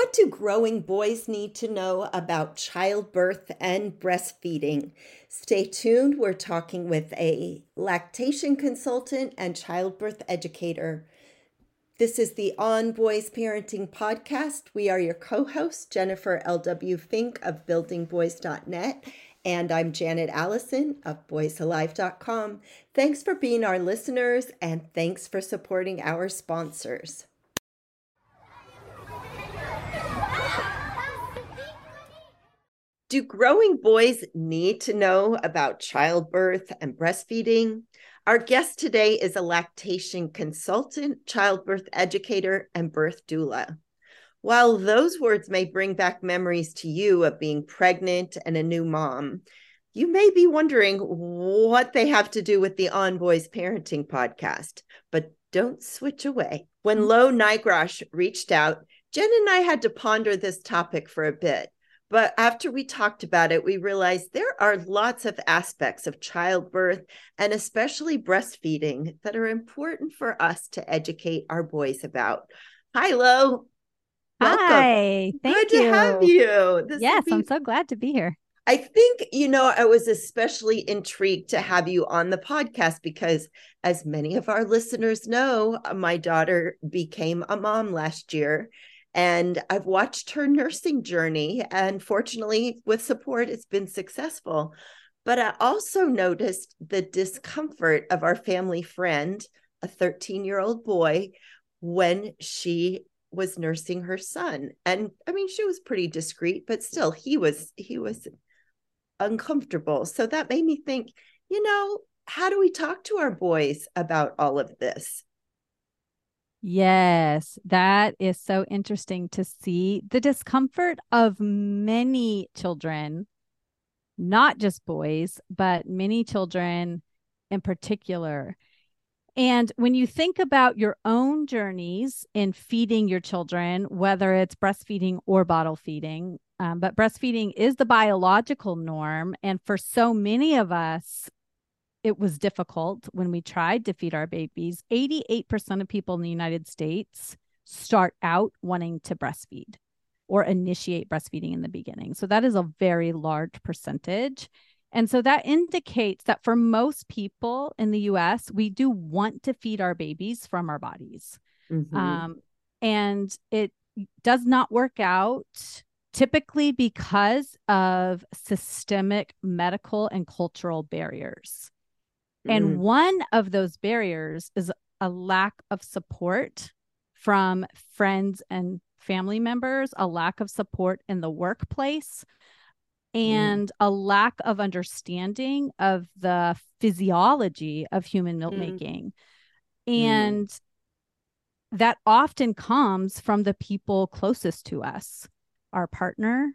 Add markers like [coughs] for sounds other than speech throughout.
What do growing boys need to know about childbirth and breastfeeding? Stay tuned. We're talking with a lactation consultant and childbirth educator. This is the On Boys Parenting Podcast. We are your co hosts, Jennifer L.W. Fink of buildingboys.net, and I'm Janet Allison of boysalive.com. Thanks for being our listeners, and thanks for supporting our sponsors. Do growing boys need to know about childbirth and breastfeeding? Our guest today is a lactation consultant, childbirth educator, and birth doula. While those words may bring back memories to you of being pregnant and a new mom, you may be wondering what they have to do with the On Boys Parenting podcast, but don't switch away. When. Lo Nigrosh reached out, Jen and I had to ponder this topic for a bit. But after we talked about it, we realized there are lots of aspects of childbirth and especially breastfeeding that are important for us to educate our boys about. Hi, Lo. Welcome. Hi. Thank Good you. to have you. This yes, be- I'm so glad to be here. I think, you know, I was especially intrigued to have you on the podcast because, as many of our listeners know, my daughter became a mom last year. And I've watched her nursing journey. And fortunately, with support, it's been successful. But I also noticed the discomfort of our family friend, a 13 year old boy, when she was nursing her son. And I mean, she was pretty discreet, but still, he was, he was uncomfortable. So that made me think, you know, how do we talk to our boys about all of this? Yes, that is so interesting to see the discomfort of many children, not just boys, but many children in particular. And when you think about your own journeys in feeding your children, whether it's breastfeeding or bottle feeding, um, but breastfeeding is the biological norm. And for so many of us, it was difficult when we tried to feed our babies. 88% of people in the United States start out wanting to breastfeed or initiate breastfeeding in the beginning. So that is a very large percentage. And so that indicates that for most people in the US, we do want to feed our babies from our bodies. Mm-hmm. Um, and it does not work out typically because of systemic medical and cultural barriers. And mm. one of those barriers is a lack of support from friends and family members, a lack of support in the workplace, mm. and mm. a lack of understanding of the physiology of human milk mm. making. And mm. that often comes from the people closest to us our partner,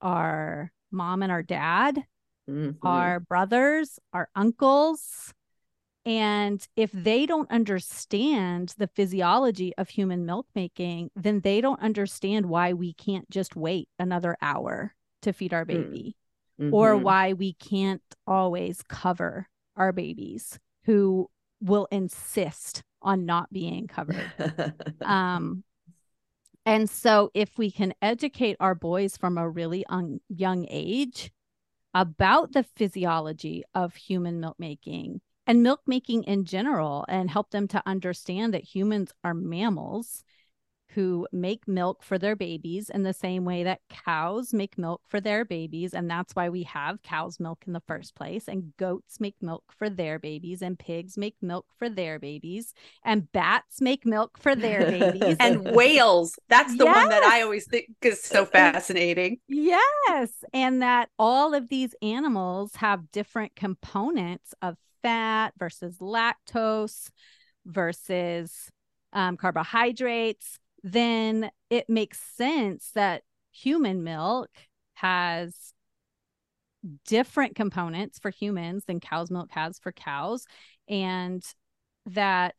our mom and our dad, mm-hmm. our brothers, our uncles. And if they don't understand the physiology of human milk making, then they don't understand why we can't just wait another hour to feed our mm. baby mm-hmm. or why we can't always cover our babies who will insist on not being covered. um, and so, if we can educate our boys from a really un- young age about the physiology of human milk making and milk making in general and help them to understand that humans are mammals who make milk for their babies in the same way that cows make milk for their babies. And that's why we have cow's milk in the first place. And goats make milk for their babies, and pigs make milk for their babies, and bats make milk for their babies. and [laughs] whales. That's the yes. one that I always think is so [laughs] fascinating. Yes. And that all of these animals have different components of fat versus lactose versus um, carbohydrates then it makes sense that human milk has different components for humans than cow's milk has for cows and that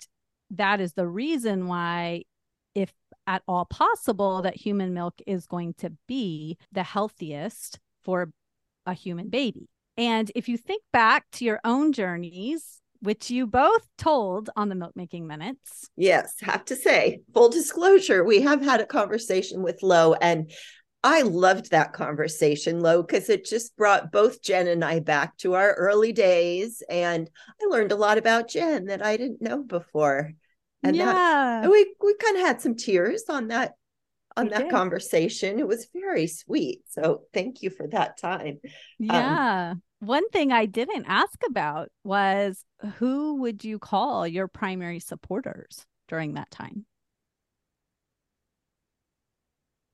that is the reason why if at all possible that human milk is going to be the healthiest for a human baby. And if you think back to your own journeys which you both told on the milk making minutes. Yes, have to say, full disclosure, we have had a conversation with Lo, and I loved that conversation, Lo, because it just brought both Jen and I back to our early days. And I learned a lot about Jen that I didn't know before. And yeah. that, we we kind of had some tears on that on we that did. conversation. It was very sweet. So thank you for that time. Um, yeah. Um, one thing I didn't ask about was who would you call your primary supporters during that time?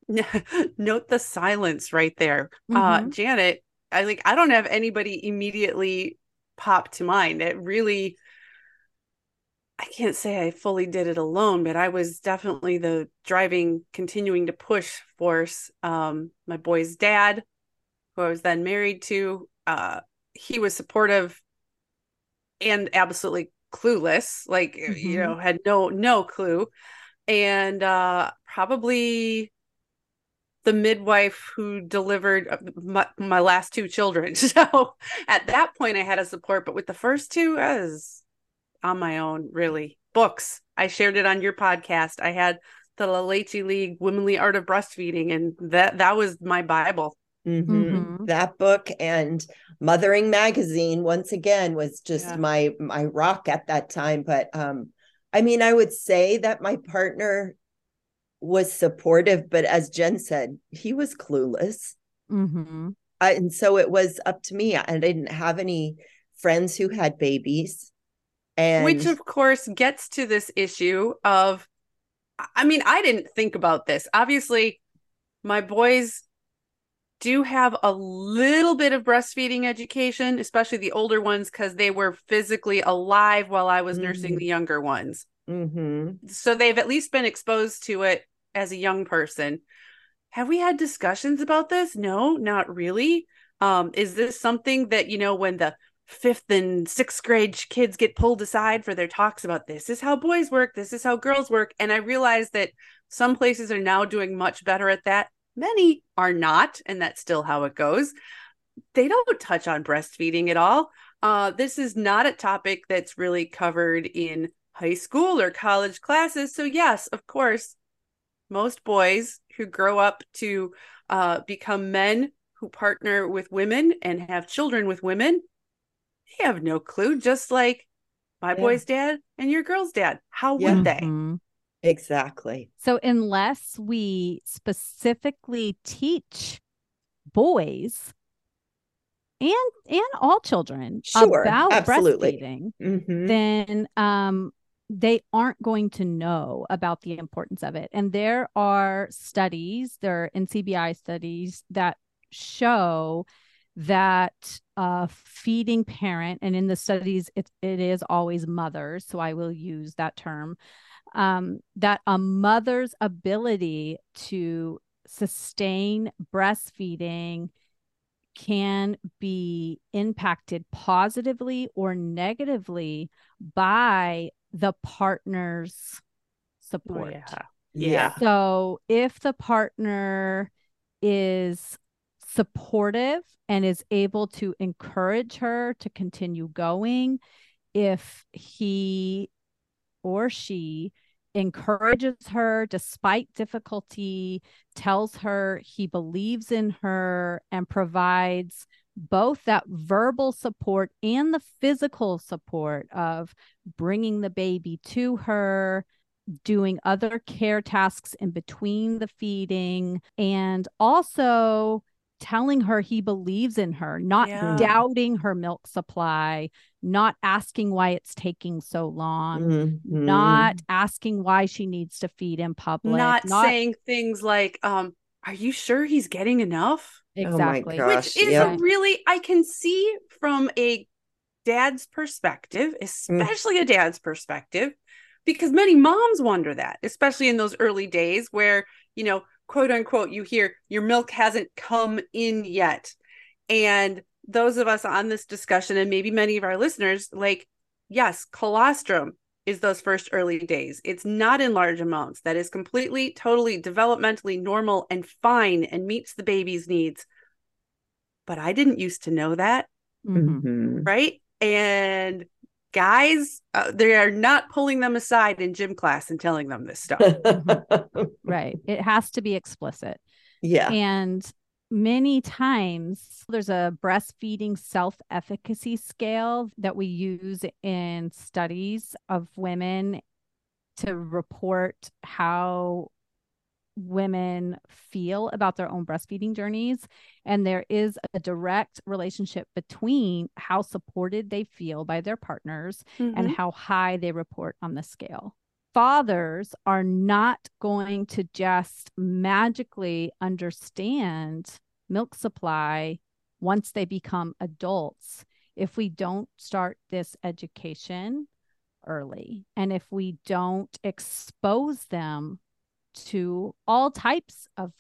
[laughs] Note the silence right there. Uh, mm-hmm. Uh, Janet, I like I don't have anybody immediately pop to mind. It really I can't say I fully did it alone, but I was definitely the driving, continuing to push force. Um, my boy's dad, who I was then married to, uh, he was supportive and absolutely clueless, like mm-hmm. you know, had no no clue, and uh, probably the midwife who delivered uh, my, my last two children. [laughs] So at that point, I had a support, but with the first two, I was on my own. Really, books. I shared it on your podcast. I had the La Leche League Womanly Art of Breastfeeding, and that that was my Bible. Mm-hmm. Mm-hmm. That book and Mothering Magazine once again was just yeah. my my rock at that time. But um, I mean, I would say that my partner was supportive, but as Jen said, he was clueless. Mm-hmm. Uh, and so it was up to me. I didn't have any friends who had babies. And which of course gets to this issue of I mean, I didn't think about this. Obviously, my boys do have a little bit of breastfeeding education, especially the older ones, because they were physically alive while I was mm-hmm. nursing the younger ones. Mm-hmm. So they've at least been exposed to it as a young person. Have we had discussions about this? No, not really. Um, is this something that, you know, when the fifth and sixth grade kids get pulled aside for their talks about this is how boys work, this is how girls work. And I realize that some places are now doing much better at that. Many are not, and that's still how it goes. They don't touch on breastfeeding at all. Uh, this is not a topic that's really covered in high school or college classes. So, yes, of course, most boys who grow up to uh, become men who partner with women and have children with women, they have no clue, just like my yeah. boy's dad and your girl's dad. How yeah. would they? Mm-hmm. Exactly. So, unless we specifically teach boys and and all children sure, about absolutely. breastfeeding, mm-hmm. then um, they aren't going to know about the importance of it. And there are studies, there are NCBI studies that show that a feeding parent, and in the studies, it, it is always mothers, so I will use that term, um, that a mother's ability to sustain breastfeeding can be impacted positively or negatively by the partner's support. Oh, yeah. yeah. So if the partner is supportive and is able to encourage her to continue going, if he or she encourages her despite difficulty, tells her he believes in her, and provides both that verbal support and the physical support of bringing the baby to her, doing other care tasks in between the feeding, and also telling her he believes in her, not yeah. doubting her milk supply, not asking why it's taking so long, mm-hmm. not asking why she needs to feed in public, not, not... saying things like, um, are you sure he's getting enough? Oh exactly. Oh Which is yeah. really, I can see from a dad's perspective, mm. especially mm. a dad's perspective, because many moms wonder that, especially in those early days where, you know, quote unquote, you hear your milk hasn't come in yet. And those of us on this discussion, and maybe many of our listeners, like, yes, colostrum is those first early days. It's not in large amounts. That is completely, totally developmentally normal and fine and meets the baby's needs. But I didn't used to know that. Mhm. Mhm. Right. And guys, uh, they are not pulling them aside in gym class and telling them this stuff. [laughs] Right. It has to be explicit. yeah. And many times there's a breastfeeding self efficacy scale that we use in studies of women to report how women feel about their own breastfeeding journeys. And there is a direct relationship between how supported they feel by their partners and Mhm. how high they report on the scale. Fathers are not going to just magically understand milk supply once they become adults if we don't start this education early and if we don't expose them to all types of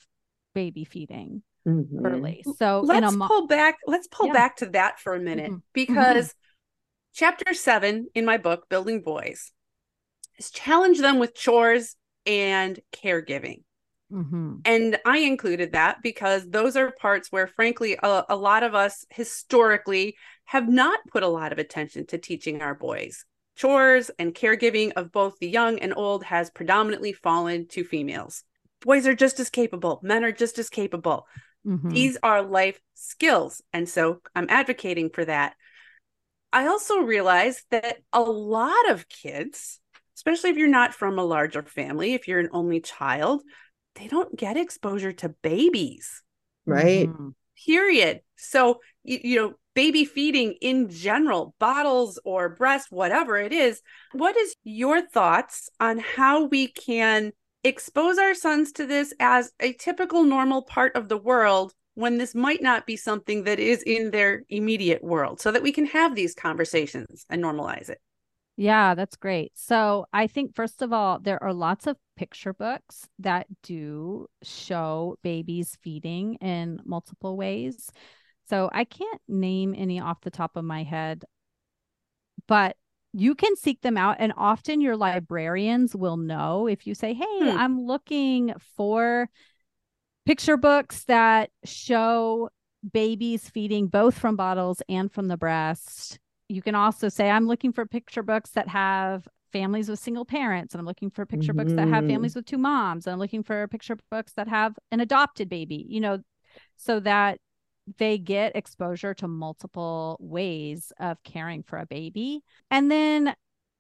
baby feeding Mhm. early. So in a let's mo- pull back let's pull Yeah. back to that for a minute Mhm. because chapter 7 in my book building boys is challenge them with chores and caregiving Mhm. and i included that because those are parts where frankly a, a lot of us historically have not put a lot of attention to teaching our boys chores and caregiving of both the young and old has predominantly fallen to females boys are just as capable men are just as capable Mhm. these are life skills. And so I'm advocating for that. I also realize that a lot of kids, especially if you're not from a larger family, if you're an only child, they don't get exposure to babies, Right. Mhm. period. So, you, you know, baby feeding in general, bottles or breast, whatever it is. What is your thoughts on how we can expose our sons to this as a typical normal part of the world when this might not be something that is in their immediate world so that we can have these conversations and normalize it. Yeah, that's great. So I think, first of all, there are lots of picture books that do show babies feeding in multiple ways. So I can't name any off the top of my head, but you can seek them out. And often your librarians will know if you say, Hey, Hmm. I'm looking for picture books that show babies feeding both from bottles and from the breast. You can also say, I'm looking for picture books that have families with single parents, and I'm looking for picture books that have Mhm. families with two moms, and I'm looking for picture books that have an adopted baby, you know, so that they get exposure to multiple ways of caring for a baby. And then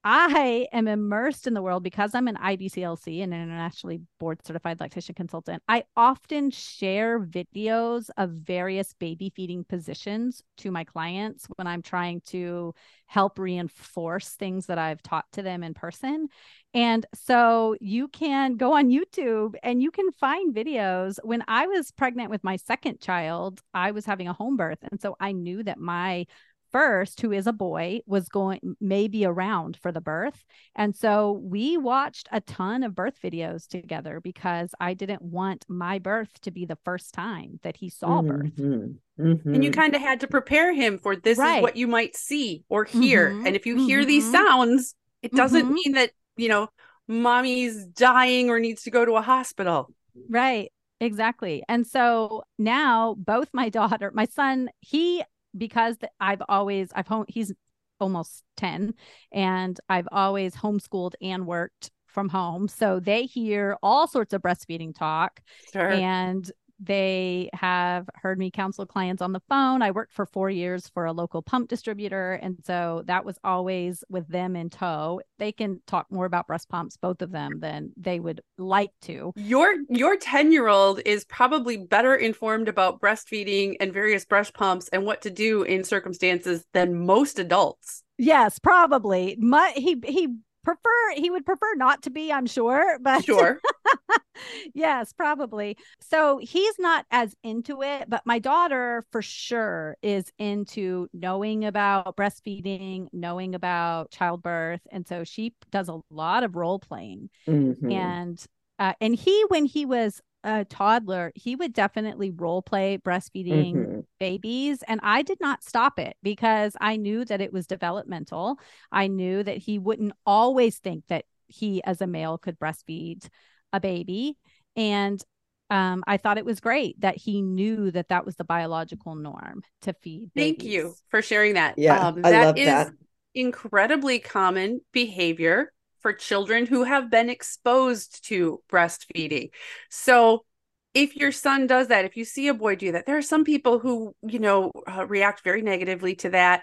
I am immersed in the world because I'm an IBCLC, an internationally board certified lactation consultant. I often share videos of various baby feeding positions to my clients when I'm trying to help reinforce things that I've taught to them in person. And so you can go on YouTube and you can find videos. When I was pregnant with my second child, I was having a home birth. And so I knew that my first, who is a boy, was going maybe around for the birth. And so we watched a ton of birth videos together because I didn't want my birth to be the first time that he saw birth. Mhm. And you kind of had to prepare him for this Right. is what you might see or hear. Mhm. And if you hear these Mhm. sounds, it doesn't Mhm. mean that, you know, mommy's dying or needs to go to a hospital. Right. Exactly. And so now both my [laughs] daughter, my son, he because I've always I've home he's almost 10 and I've always homeschooled and worked from home. So they hear all sorts of breastfeeding talk Sure. and they have heard me counsel clients on the phone. I worked for four years for a local pump distributor. And so that was always with them in tow. They can talk more about breast pumps, both of them, than they would like to. your your 10 year old is probably better informed about breastfeeding and various breast pumps and what to do in circumstances than most adults Yes, probably. My, he he prefer he would prefer not to be i'm sure but Sure. [laughs] yes probably so he's not as into it but my daughter for sure is into knowing about breastfeeding knowing about childbirth and so she does a lot of role playing Mhm. and uh, and he when he was a toddler he would definitely role play breastfeeding Mhm. babies and i did not stop it because i knew that it was developmental i knew that he wouldn't always think that he as a male could breastfeed a baby and um, i thought it was great that he knew that that was the biological norm to feed Thank you for sharing that. Yeah, Um, I love is that. incredibly common behavior for children who have been exposed to breastfeeding. So, if your son does that, if you see a boy do that, there are some people who, you know, uh, react very negatively to that.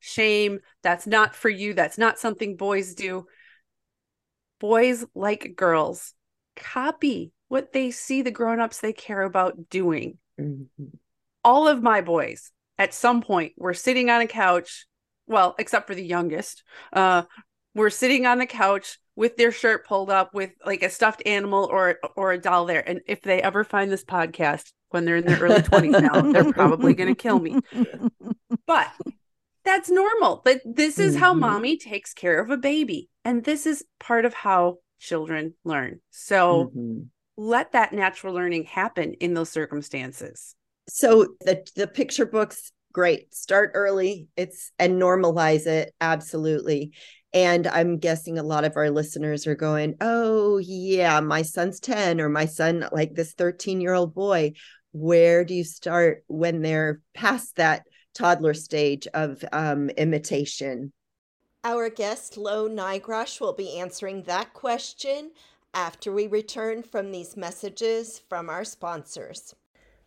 Shame, that's not for you. That's not something boys do. Boys, like girls, copy what they see the grown-ups they care about doing Mhm. all of my boys at some point were sitting on a couch well except for the youngest uh were sitting on the couch with their shirt pulled up with like a stuffed animal or or a doll there and if they ever find this podcast when they're in their early 20s now they're probably going to kill me but that's normal but this is how Mhm. mommy takes care of a baby and this is part of how children learn so Mhm. let that natural learning happen in those circumstances So the the picture books, great. Start early. It's and normalize it absolutely. And I'm guessing a lot of our listeners are going, "Oh yeah, my son's 10 or my son like this 13-year-old boy." Where do you start when they're past that toddler stage of um, imitation? Our guest Lo Nigrosh will be answering that question after we return from these messages from our sponsors.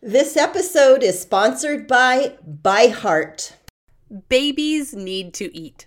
This episode is sponsored by ByHeart. babies need to eat.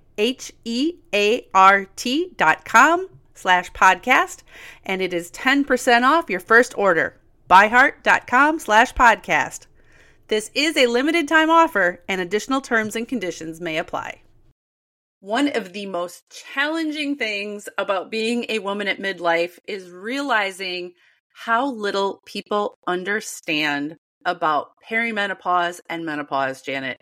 H E A R T dot com slash podcast, and it is 10% off your first order. Byheart.com slash podcast. This is a limited time offer, and additional terms and conditions may apply. One of the most challenging things about being a woman at midlife is realizing how little people understand about perimenopause and menopause, Janet.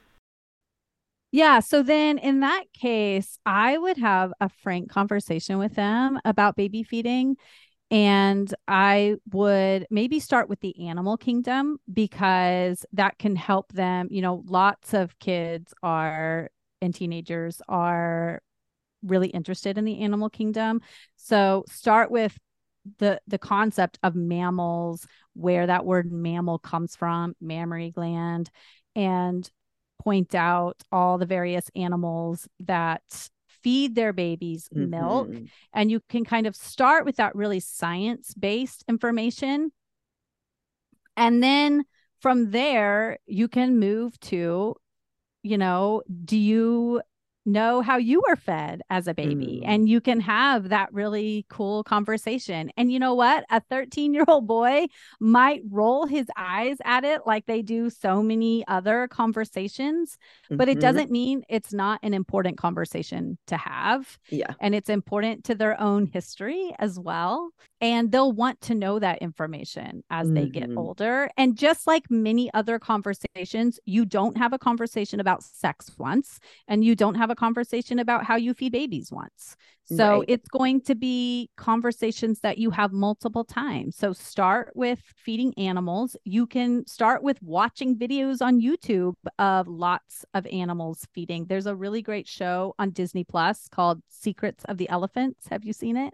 Yeah. So then in that case, I would have a frank conversation with them about baby feeding. And I would maybe start with the animal kingdom because that can help them. You know, lots of kids are and teenagers are really interested in the animal kingdom. So start with the the concept of mammals, where that word mammal comes from, mammary gland, and point out all the various animals that feed their babies mm-hmm. milk. And you can kind of start with that really science based information. And then from there, you can move to, you know, do you know how you were fed as a baby mm. and you can have that really cool conversation and you know what a 13 year old boy might roll his eyes at it like they do so many other conversations mm-hmm. but it mm-hmm. doesn't mean it's not an important conversation to have yeah and it's important to their own history as well and they'll want to know that information as mm-hmm. they get mm-hmm. older and just like many other conversations you don't have a conversation about sex once and you don't have a conversation about how you feed babies once. So right. it's going to be conversations that you have multiple times. So start with feeding animals. You can start with watching videos on YouTube of lots of animals feeding. There's a really great show on Disney Plus called Secrets of the Elephants. Have you seen it?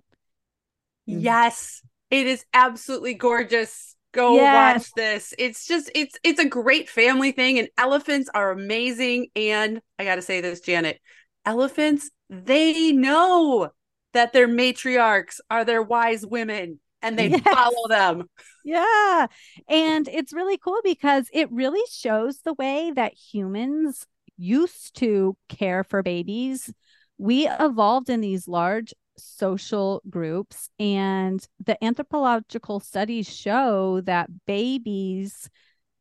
Yes, it is absolutely gorgeous go yes. watch this it's just it's it's a great family thing and elephants are amazing and i gotta say this janet elephants, they know that their matriarchs are their wise women and they yes. follow them. Yeah. And it's really cool because it really shows the way that humans used to care for babies. We evolved in these large social groups, and the anthropological studies show that babies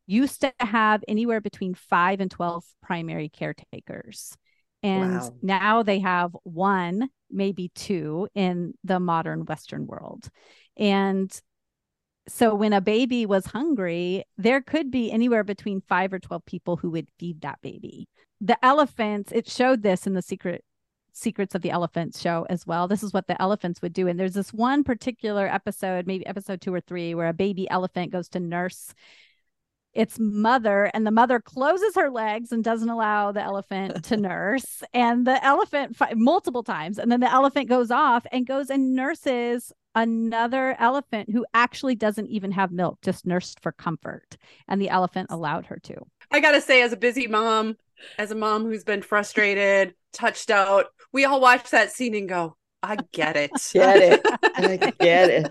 used to have anywhere between five and 12 primary caretakers. And wow. now they have one, maybe two in the modern Western world. And so when a baby was hungry, there could be anywhere between five or 12 people who would feed that baby. The elephants, it showed this in the secret secrets of the elephants show as well. This is what the elephants would do. And there's this one particular episode, maybe episode two or three, where a baby elephant goes to nurse its mother and the mother closes her legs and doesn't allow the elephant to [laughs] nurse and the elephant multiple times and then the elephant goes off and goes and nurses another elephant who actually doesn't even have milk just nursed for comfort and the elephant allowed her to i gotta say as a busy mom as a mom who's been frustrated touched out we all watch that scene and go I get it. Get it. I get it.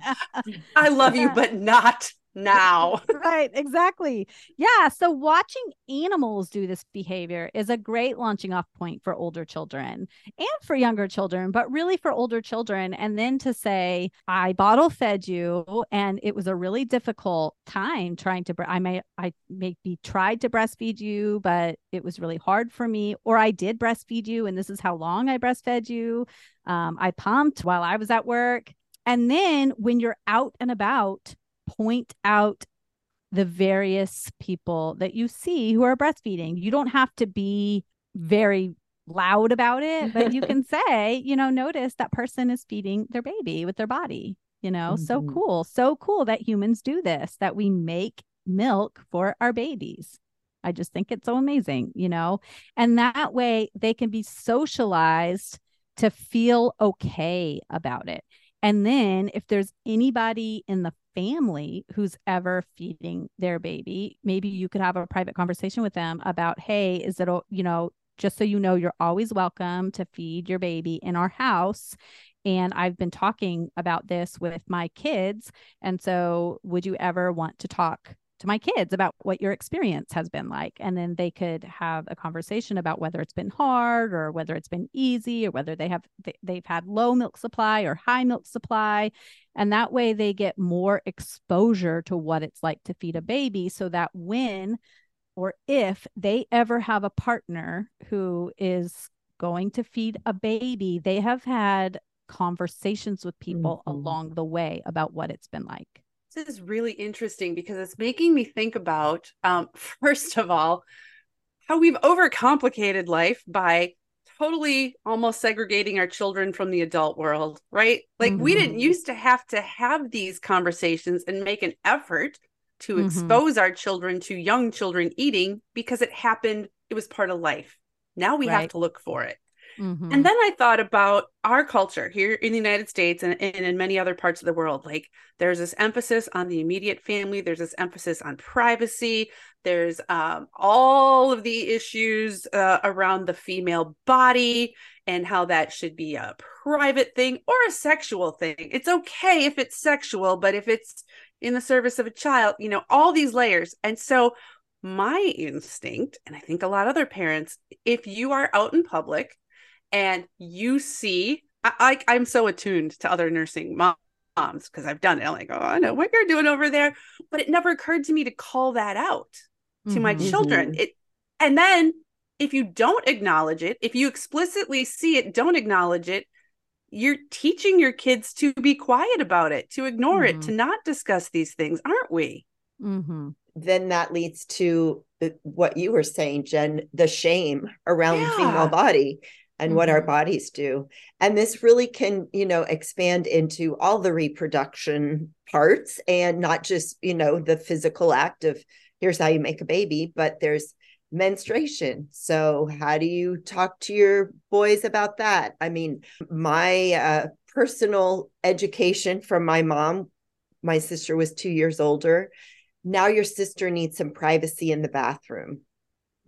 [laughs] I love you, but not now. [laughs] right, exactly. Yeah. So watching animals do this behavior is a great launching off point for older children and for younger children, but really for older children. And then to say, I bottle fed you and it was a really difficult time trying to, I may, I maybe tried to breastfeed you, but it was really hard for me. Or I did breastfeed you and this is how long I breastfed you. Um, I pumped while I was at work. And then when you're out and about, point out the various people that you see who are breastfeeding. You don't have to be very loud about it, but you [laughs] can say, you know, notice that person is feeding their baby with their body. You know, mm-hmm. so cool. So cool that humans do this, that we make milk for our babies. I just think it's so amazing, you know, and that way they can be socialized to feel okay about it. And then if there's anybody in the family who's ever feeding their baby, maybe you could have a private conversation with them about, hey, is it, you know, just so you know, you're always welcome to feed your baby in our house. And I've been talking about this with my kids. And so, would you ever want to talk to my kids about what your experience has been like? And then they could have a conversation about whether it's been hard or whether it's been easy or whether they have they've had low milk supply or high milk supply. And that way they get more exposure to what it's like to feed a baby so that when or if they ever have a partner who is going to feed a baby, they have had conversations with people mm-hmm. along the way about what it's been like. This is really interesting because it's making me think about, um, [laughs] first of all, how we've overcomplicated life by totally almost segregating our children from the adult world, right? Like mm-hmm. we didn't mm-hmm. used to have to have these conversations and make an effort to mm-hmm. expose our children to young children eating because it happened, it was part of life. Now we right. have to look for it. Mm-hmm. And then I thought about our culture here in the United States and, and, in many other parts of the world. Like there's this emphasis on the immediate family, there's this emphasis on privacy, there's um, all of the issues uh, around the female body and how that should be a private thing or a sexual thing. It's okay if it's sexual, but if it's in the service of a child, you know, all these layers. And so my instinct, and I think a lot of other parents, if you are out in public and you see, I, I am so attuned to other nursing moms because I've done it. I'm like, oh, I know what you're doing over there, but it never occurred to me to call that out to mm-hmm. my children. It, and then if you don't acknowledge it, if you explicitly see it, don't acknowledge it, you're teaching your kids to be quiet about it, to ignore mm-hmm. it, to not discuss these things, aren't we? Mm-hmm. Then that leads to what you were saying, Jen, the shame around yeah. the female body and mm-hmm. what our mm-hmm. bodies do. And this really can, you know, expand into all the reproduction parts and not just, you know, the physical act of here's how you make a baby, but there's menstruation. So, how do you talk to your boys about that? I mean, my uh, personal education from my mom, my sister was two years older. Now, your sister needs some privacy in the bathroom.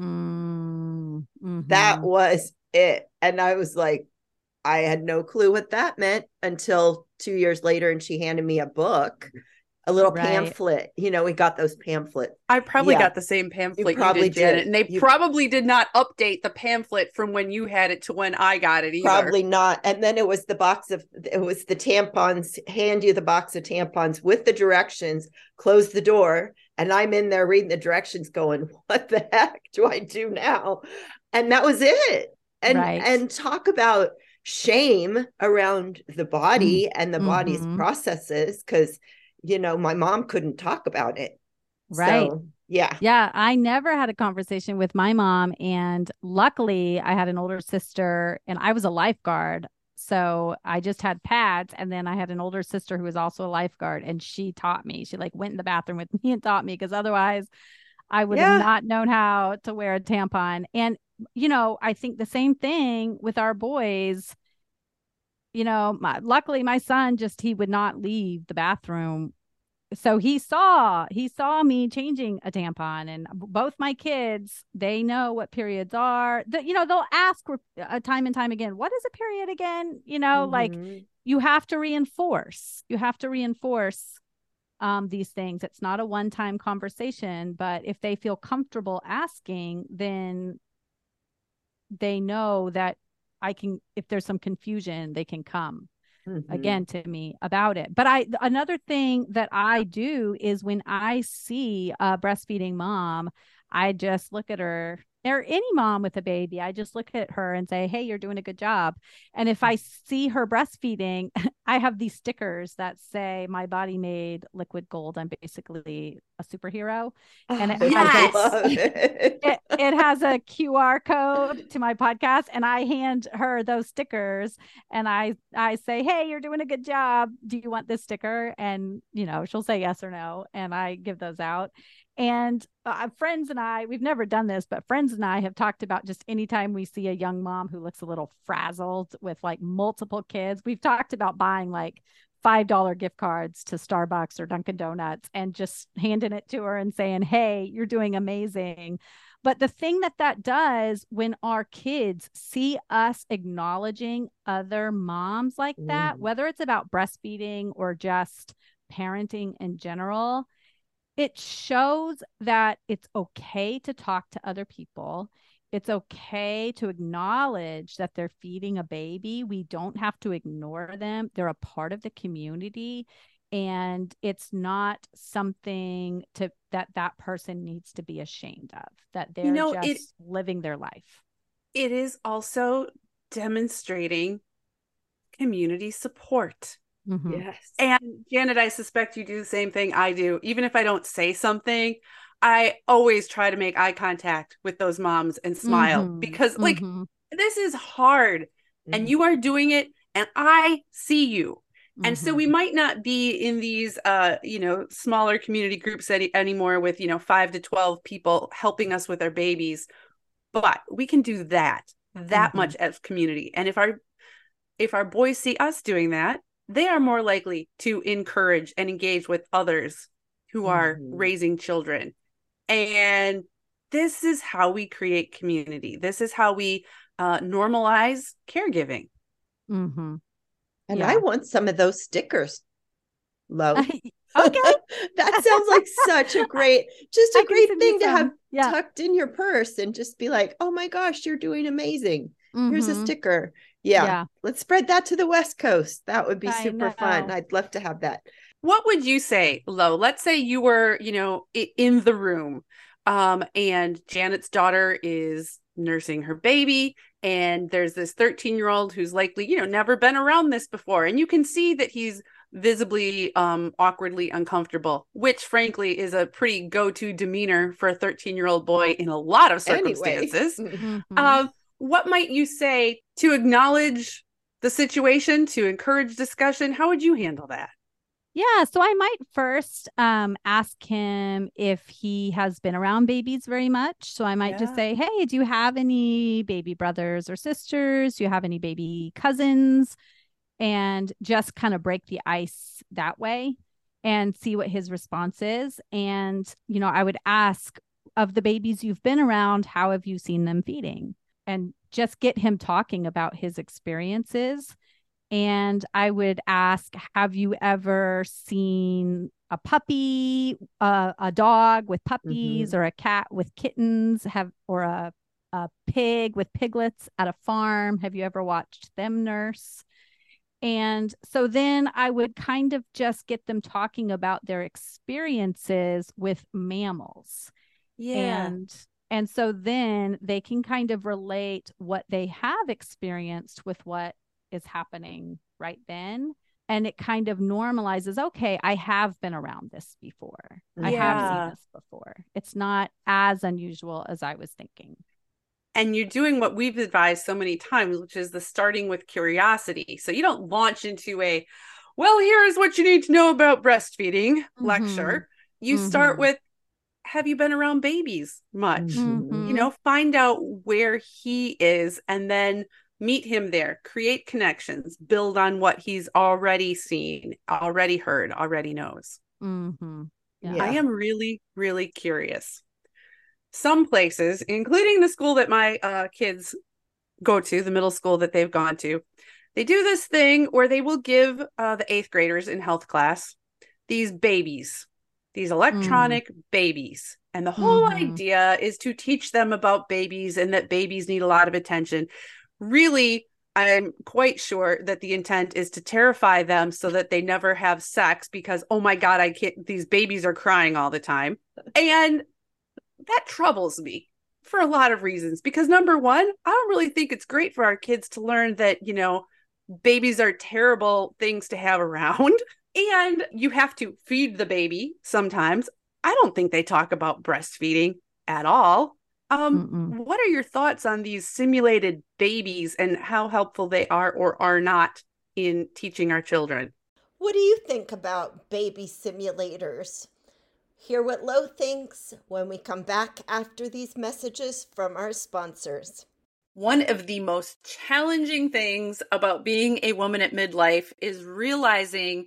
Mm-hmm. That was it. And I was like, I had no clue what that meant until two years later, and she handed me a book a little right. pamphlet. You know, we got those pamphlets. I probably yeah. got the same pamphlet you probably you did, Janet, and they you... probably did not update the pamphlet from when you had it to when I got it either. Probably not. And then it was the box of it was the tampons, hand you the box of tampons with the directions, close the door, and I'm in there reading the directions going, "What the heck do I do now?" And that was it. And right. and talk about shame around the body mm. and the mm-hmm. body's processes cuz you know, my mom couldn't talk about it. Right. So, yeah. Yeah. I never had a conversation with my mom. And luckily, I had an older sister and I was a lifeguard. So I just had pads. And then I had an older sister who was also a lifeguard and she taught me. She like went in the bathroom with [laughs] me and taught me because otherwise I would yeah. have not known how to wear a tampon. And, you know, I think the same thing with our boys you know, my, luckily my son just he would not leave the bathroom. So he saw he saw me changing a tampon, and both my kids they know what periods are. The, you know they'll ask uh, time and time again, "What is a period again?" You know, mm-hmm. like you have to reinforce. You have to reinforce um, these things. It's not a one time conversation, but if they feel comfortable asking, then they know that I can, if there's some confusion, they can come mm-hmm. again to me about it. But I, another thing that I do is when I see a breastfeeding mom, I just look at her or any mom with a baby, I just look at her and say, Hey, you're doing a good job. And if I see her breastfeeding, [laughs] I have these stickers that say, My body made liquid gold. I'm basically a superhero. And it, yes. [laughs] has, a, it, it has a QR code to my podcast. And I hand her those stickers and I, I say, Hey, you're doing a good job. Do you want this sticker? And, you know, she'll say yes or no. And I give those out And uh, friends and I, we've never done this, but friends and I have talked about just anytime we see a young mom who looks a little frazzled with like multiple kids, we've talked about buying like $5 gift cards to Starbucks or Dunkin' Donuts and just handing it to her and saying, Hey, you're doing amazing. But the thing that that does when our kids see us acknowledging other moms like that, mm. whether it's about breastfeeding or just parenting in general, it shows that it's okay to talk to other people. It's okay to acknowledge that they're feeding a baby. We don't have to ignore them. They're a part of the community and it's not something to that that person needs to be ashamed of that they're you know, just it, living their life it is also demonstrating community support mm-hmm. yes and janet i suspect you do the same thing i do even if i don't say something i always try to make eye contact with those moms and smile mm-hmm. because like mm-hmm. this is hard and mm-hmm. you are doing it and i see you and mm-hmm. so we mm-hmm. might not be in these uh you know smaller community groups any, anymore with you know 5 to 12 people helping us with our babies but we can do that that mm-hmm. much as community and if our if our boys see us doing that they are more likely to encourage and engage with others who are mm-hmm. raising children and this is how we create community this is how we uh, normalize caregiving mm-hmm. And yeah. I want some of those stickers. Lo. [laughs] [laughs] okay. that sounds like such a great, just a I great thing to have yeah. tucked in your purse and just be like, oh my gosh, you're doing amazing. Mm-hmm. Here's a mm-hmm. sticker. Yeah. yeah. Let's spread that to the West Coast. That would be I super know. fun. I'd love to have that. What would you say, Lo? Let's say you were, you know, in the room um, and Janet's daughter is nursing her baby and there's this 13 year old who's likely you know never been around this before and you can see that he's visibly um awkwardly uncomfortable which frankly is a pretty go-to demeanor for a 13 year old boy in a lot of circumstances anyway. [laughs] mm-hmm. um what might you say to acknowledge the situation to encourage discussion how would you handle that yeah, so I might first um, ask him if he has been around babies very much. So I might yeah. just say, "Hey, do you have any baby brothers or sisters? Do you have any baby cousins?" And just kind of break the ice that way and see what his response is. And you know, I would ask of the babies you've been around, how have you seen them feeding? And just get him talking about his experiences and I would ask, Have you ever seen a puppy, uh, a dog with puppies, mm-hmm. or a cat with kittens? Have or a a pig with piglets at a farm? Have you ever watched them nurse? And so then I would kind of just get them talking about their experiences with mammals. Yeah. And and so then they can kind of relate what they have experienced with what is happening right then and it kind of normalizes okay i have been around this before yeah. i have seen this before it's not as unusual as i was thinking and you're doing what we've advised so many times which is the starting with curiosity so you don't launch into a well here's what you need to know about breastfeeding mm-hmm. lecture you mm-hmm. start with have you been around babies much mm-hmm. you know find out where he is and then meet him there, create connections, build on what he's already seen, already heard, already knows. Mm-hmm. Yeah. I am really, really curious. Some places, including the school that my uh, kids go to, the middle school that they've gone to, they do this thing where they will give uh, the eighth graders in health class these babies, these electronic mm. babies. And the whole mm-hmm. idea is to teach them about babies and that babies need a lot of attention really I'm quite sure that the intent is to terrify them so that they never have sex because oh my god, I can't these babies are crying all the time. And that troubles me for a lot of reasons because number 1, I don't really think it's great for our kids to learn that, you know, babies are terrible things to have around [laughs] and you have to feed the baby sometimes. I don't think they talk about breastfeeding at all. Um, Mm-mm. what are your thoughts on these simulated babies and how helpful they are or are not in teaching our children? What do you think about baby simulators? Hear what Lo thinks when we come back after these messages from our sponsors. One of the most challenging things about being a woman at midlife is realizing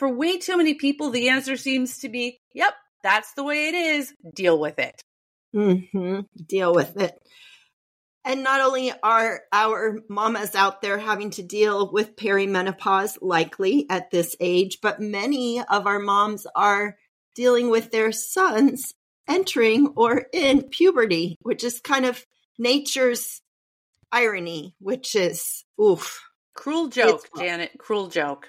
for way too many people, the answer seems to be, Yep, that's the way it is. Deal with it. Mm-hmm. Deal with it. And not only are our mamas out there having to deal with perimenopause, likely at this age, but many of our moms are dealing with their sons entering or in puberty, which is kind of nature's irony, which is oof. Cruel joke, Janet. Cruel joke.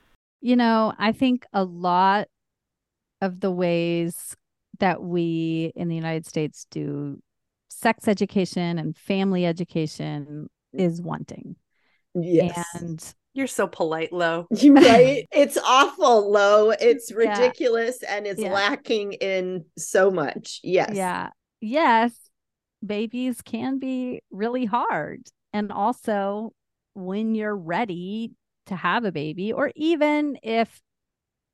You know, I think a lot of the ways that we in the United States do sex education and family education is wanting. Yes. And you're so polite, Lo. [laughs] right? [laughs] it's awful, Lo. It's ridiculous yeah. and it's yeah. lacking in so much. Yes. Yeah. Yes. Babies can be really hard. And also, when you're ready to have a baby, or even if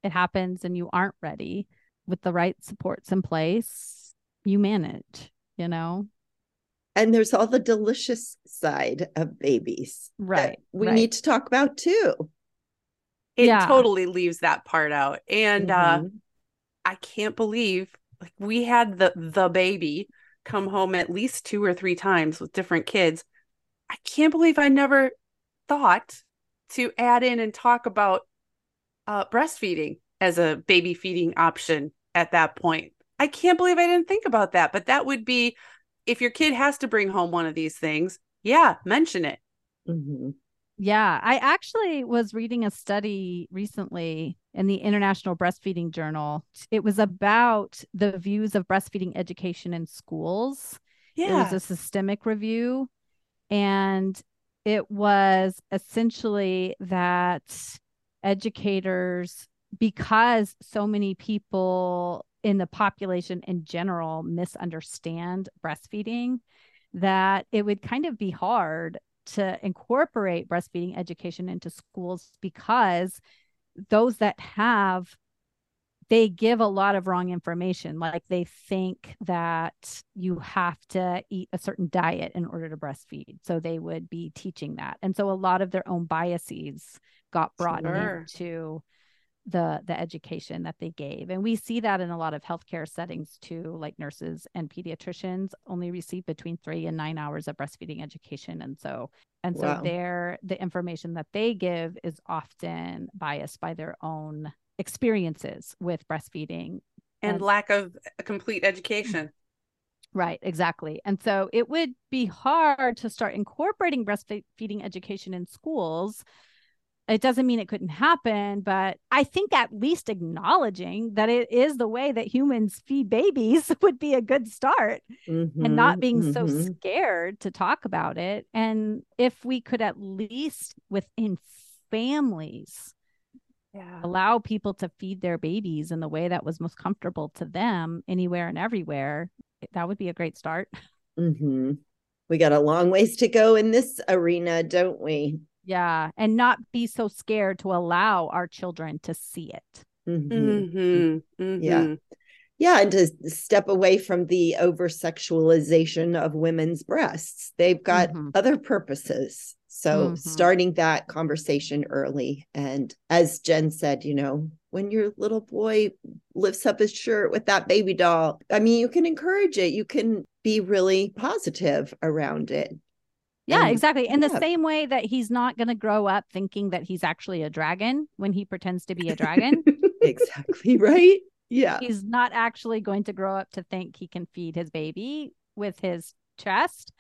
it happens and you aren't ready with the right supports in place, you manage, you know? And there's all the delicious side of babies. Right. we right. need to talk about too. It yeah. totally leaves that part out. And uh, mm-hmm. uh I can't believe like we had the the baby come home at least two or three times with different kids. I can't believe I never thought to add in and talk about uh, breastfeeding as a baby feeding option at that point. I can't believe I didn't think about that, but that would be if your kid has to bring home one of these things, yeah, mention it. Mm-hmm. Yeah, I actually was reading a study recently in the International Breastfeeding Journal. It was about the views of breastfeeding education in schools. Yeah. It was a systemic review. And it was essentially that educators, because so many people in the population in general misunderstand breastfeeding, that it would kind of be hard to incorporate breastfeeding education into schools because those that have they give a lot of wrong information. Like they think that you have to eat a certain diet in order to breastfeed. So they would be teaching that. And so a lot of their own biases got brought sure. into the the education that they gave and we see that in a lot of healthcare settings too like nurses and pediatricians only receive between 3 and 9 hours of breastfeeding education and so and wow. so their the information that they give is often biased by their own experiences with breastfeeding and, and lack of complete education. Right, exactly. And so it would be hard to start incorporating breastfeeding education in schools. It doesn't mean it couldn't happen, but I think at least acknowledging that it is the way that humans feed babies [laughs] would be a good start Mhm, and not being so mhm. scared to talk about it. And if we could at least within families Yeah. allow people to feed their babies in the way that was most comfortable to them anywhere and everywhere, that would be a great start. [laughs] hmm We got a long ways to go in this arena, don't we? Yeah. And not be so scared to allow our children to see it. Mhm. Mhm, Yeah. mhm. Yeah, and to step away from the over sexualization of women's breasts. They've got Mhm. other purposes. So Mhm. starting that conversation early. And as Jen said, you know, when your little boy lifts up his shirt with that baby doll, I mean, you can encourage it. You can be really positive around it. Yeah, And- exactly. In the same way that he's not going to grow up thinking that he's actually a dragon when he pretends to be a dragon. [laughs] exactly right. Yeah. he's not actually going to grow up to think he can feed his baby with his chest.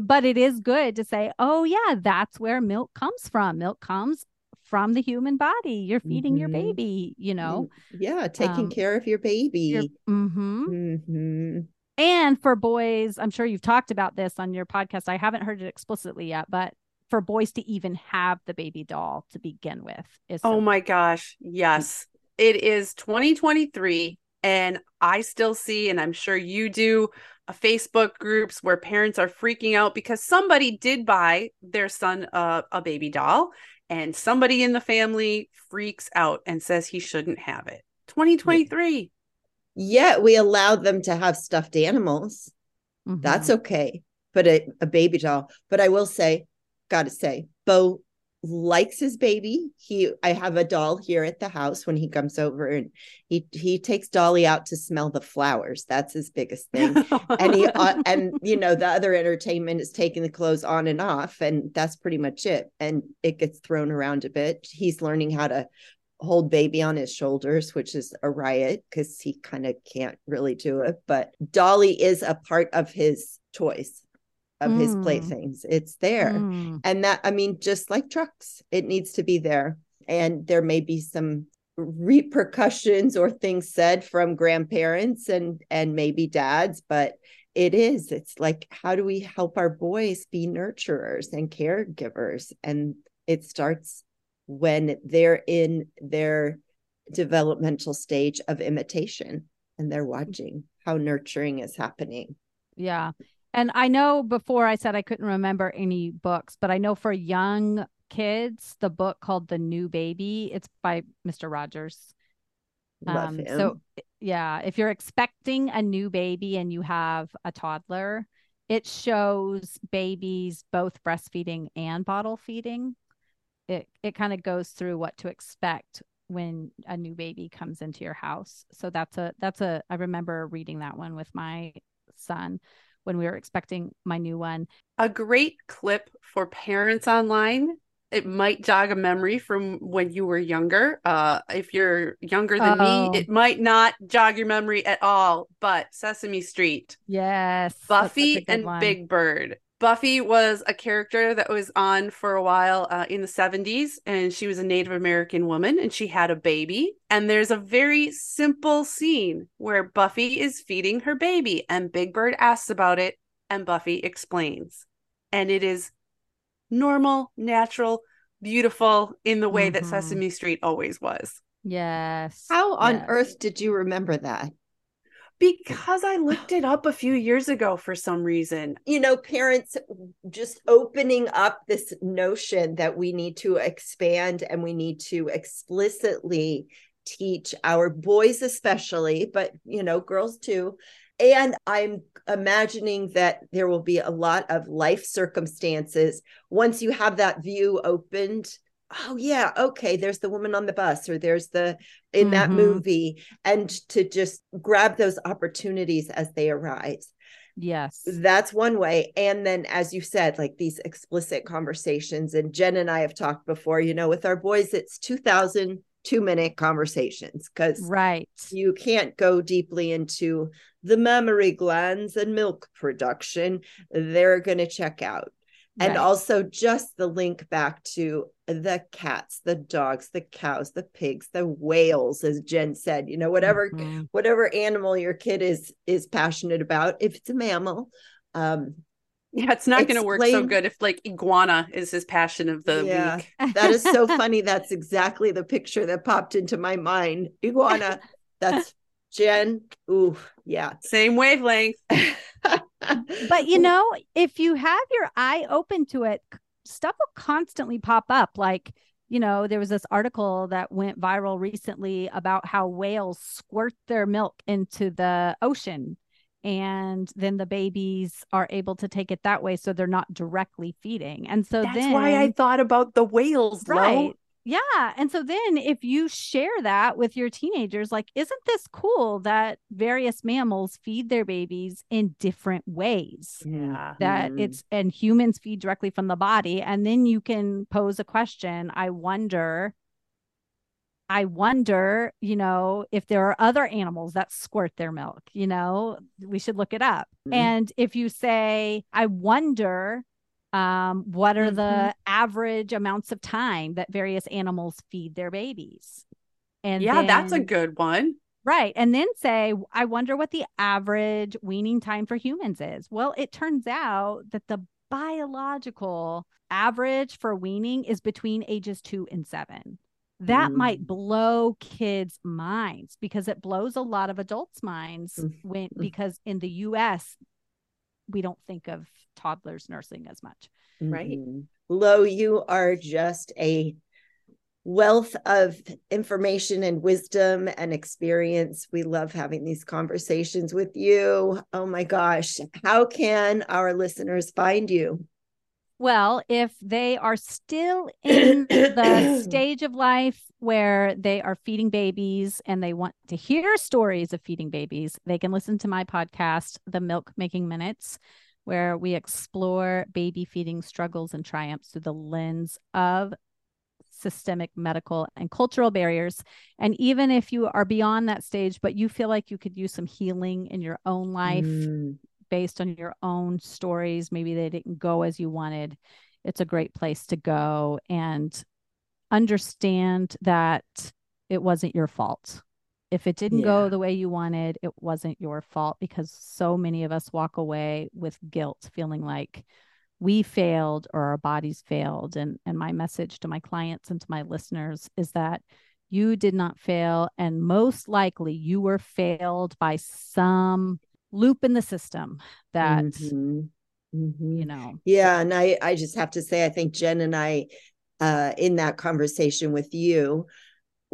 But it is good to say, oh, yeah, that's where milk comes from. Milk comes from the human body. You're feeding your Mhm. baby, you know. Yeah, taking Um, care of your baby. hmm hmm And for boys, I'm sure you've talked about this on your podcast. I haven't heard it explicitly yet, but for boys to even have the baby doll to begin with is Oh so- my gosh. Yes. It is 2023 and I still see and I'm sure you do uh, Facebook groups where parents are freaking out because somebody did buy their son a, a baby doll and somebody in the family freaks out and says he shouldn't have it. 2023. Yet we allow them to have stuffed animals. Mhm. That's okay. But a, a baby doll. But I will say, gotta say, Bo likes his baby. He I have a doll here at the house when he comes over and he he takes Dolly out to smell the flowers. That's his biggest thing. and he uh, [laughs] and you know the other entertainment is taking the clothes on and off and that's pretty much it and it gets thrown around a bit he's learning how to hold baby on his shoulders which is a riot because he kind of can't really do it but dolly is a part of his toys of his Mm. playthings it's there. Mm. and that i mean just like trucks it needs to be there. And there may be some repercussions or things said from grandparents and and maybe dads but it is. It's like how do we help our boys be nurturers and caregivers? And it starts when they're in their developmental stage of imitation and they're watching how nurturing is happening. Yeah. And I know before I said I couldn't remember any books, but I know for young kids, the book called The New Baby, it's by Mr. Rogers. love Um, him so yeah, if you're expecting a new baby and you have a toddler, it shows babies both breastfeeding and bottle feeding. It it kind of goes through what to expect when a new baby comes into your house. So that's a that's a I remember reading that one with my son when we were expecting my new one. a great clip for parents online. It might jog a memory from when you were younger. Uh, if you're younger than Oh. me, it might not jog your memory at all. But Sesame Street, Yes. Buffy and one. Big Bird. Buffy was a character that was on for a while uh, in the 70s, and she was a Native American woman and she had a baby. And there's a very simple scene where Buffy is feeding her baby, and Big Bird asks about it, and Buffy explains. And it is normal, natural, beautiful in the way that Mhm. Sesame Street always was. Yes. how on yes. earth did you remember that Because I looked it up a few years ago for some reason. you know, parents just opening up this notion that we need to expand and we need to explicitly teach our boys, especially, but, you know, girls too. And I'm imagining that there will be a lot of life circumstances once you have that view opened. Oh, yeah. Okay. There's the woman on the bus, or there's the in that Mhm. movie, and to just grab those opportunities as they arise Yes. that's one way and then as you said like these explicit conversations and jen and i have talked before you know with our boys it's 2000 two minute conversations because right you can't go deeply into the mammary glands and milk production they're going to check out and Right. also just the link back to the cats the dogs the cows the pigs the whales as jen said you know whatever Mhm. whatever animal your kid is is passionate about if it's a mammal um Yeah, it's not going to work so good if like iguana is his passion of the Yeah. week. that is so [laughs] funny that's exactly the picture that popped into my mind iguana that's [laughs] jen ooh yeah Same wavelength. [laughs] but you [laughs] know, if you have your eye open to it, stuff will constantly pop up. Like, you know, there was this article that went viral recently about how whales squirt their milk into the ocean. And then the babies are able to take it that way. So they're not directly feeding. And so That's then, why I thought about the whales, Lo. Yeah. And so then if you share that with your teenagers, like, isn't this cool that various mammals feed their babies in different ways? Yeah. that Mhm. it's and humans feed directly from the body and then you can pose a question i wonder i wonder you know if there are other animals that squirt their milk you know we should look it up Mhm. and if you say i wonder um what are Mhm. the average amounts of time that various animals feed their babies and yeah, that's a good one. Right. And then say, I wonder what the average weaning time for humans is. Well, it turns out that the biological average for weaning is between ages two and seven. That might Mm. blow kids' minds because it blows a lot of adults' minds Mm. when Mm. because in the US we don't think of toddlers nursing as much. Right. Mhm. Lo, you are just a wealth of information and wisdom and experience. We love having these conversations with you. Oh my gosh. How can our listeners find you? Well, if they are still in the [coughs] stage of life where they are feeding babies and they want to hear stories of feeding babies, they can listen to my podcast, The Milk Making Minutes, where we explore baby feeding struggles and triumphs through the lens of systemic medical and cultural barriers. And even if you are beyond that stage, but you feel like you could use some healing in your own life, Mm, based on your own stories. Maybe they didn't go as you wanted. It's a great place to go and understand that it wasn't your fault. If it didn't Yeah. go the way you wanted, it wasn't your fault because so many of us walk away with guilt, feeling like we failed or our bodies failed. And and my message to my clients and to my listeners is that you did not fail and most likely you were failed by some loop in the system that mhm, mhm. you know Yeah, and I I just have to say I think Jen and I uh in that conversation with you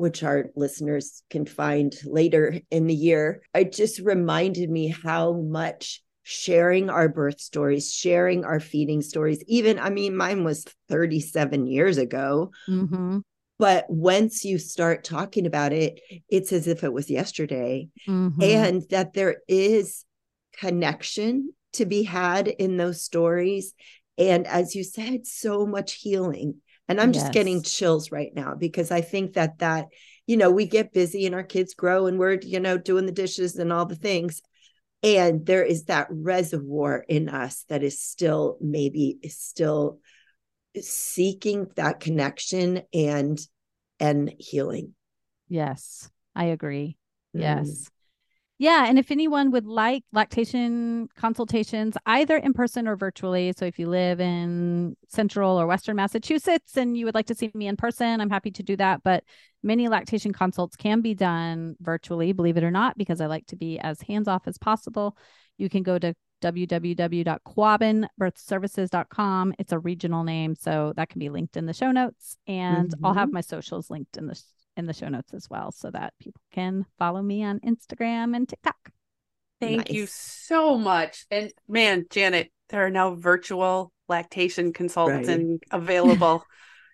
which our listeners can find later in the year, it just reminded me how much sharing our birth stories, sharing our feeding stories, even I mean mine was 37 years ago, Mhm, but once you start talking about it, it's as if it was yesterday. Mhm. and that there is connection to be had in those stories. And as you said so much healing and i'm just getting chills right now because i think that that you know we get busy and our kids grow and we're you know doing the dishes and all the things. And there is that reservoir in us that is still maybe is still seeking that connection and and healing. Yes i agree. Mm. yes yeah and if anyone would like lactation consultations either in person or virtually so if you live in central or western massachusetts and you would like to see me in person i'm happy to do that but many lactation consults can be done virtually believe it or not because i like to be as hands off as possible. You can go to www.quabbinbirthservices.com it's a regional name so that can be linked in the show notes and i'll have mm-hmm. my socials linked in the in the show notes as well so that people can follow me on Instagram and TikTok. Thank you so much. And man, Janet, there are now virtual lactation consultant [laughs] available.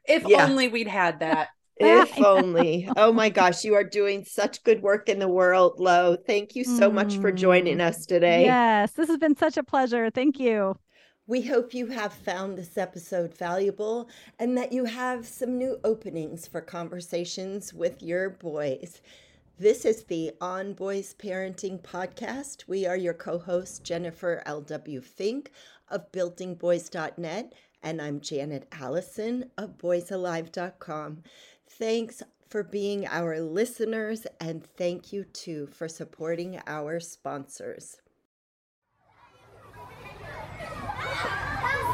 If Yeah. only we'd had that. [laughs] If [laughs] only. Oh my gosh, you are doing such good work in the world, Lo. Thank you so much for joining Mm. us today. Yes, this has been such a pleasure. Thank you. We hope you have found this episode valuable and that you have some new openings for conversations with your boys. This is the On Boys Parenting Podcast. We are your co host, Jennifer L.W. Fink of BuildingBoys.net, and I'm Janet Allison of BoysAlive.com. Thanks for being our listeners, and thank you too for supporting our sponsors.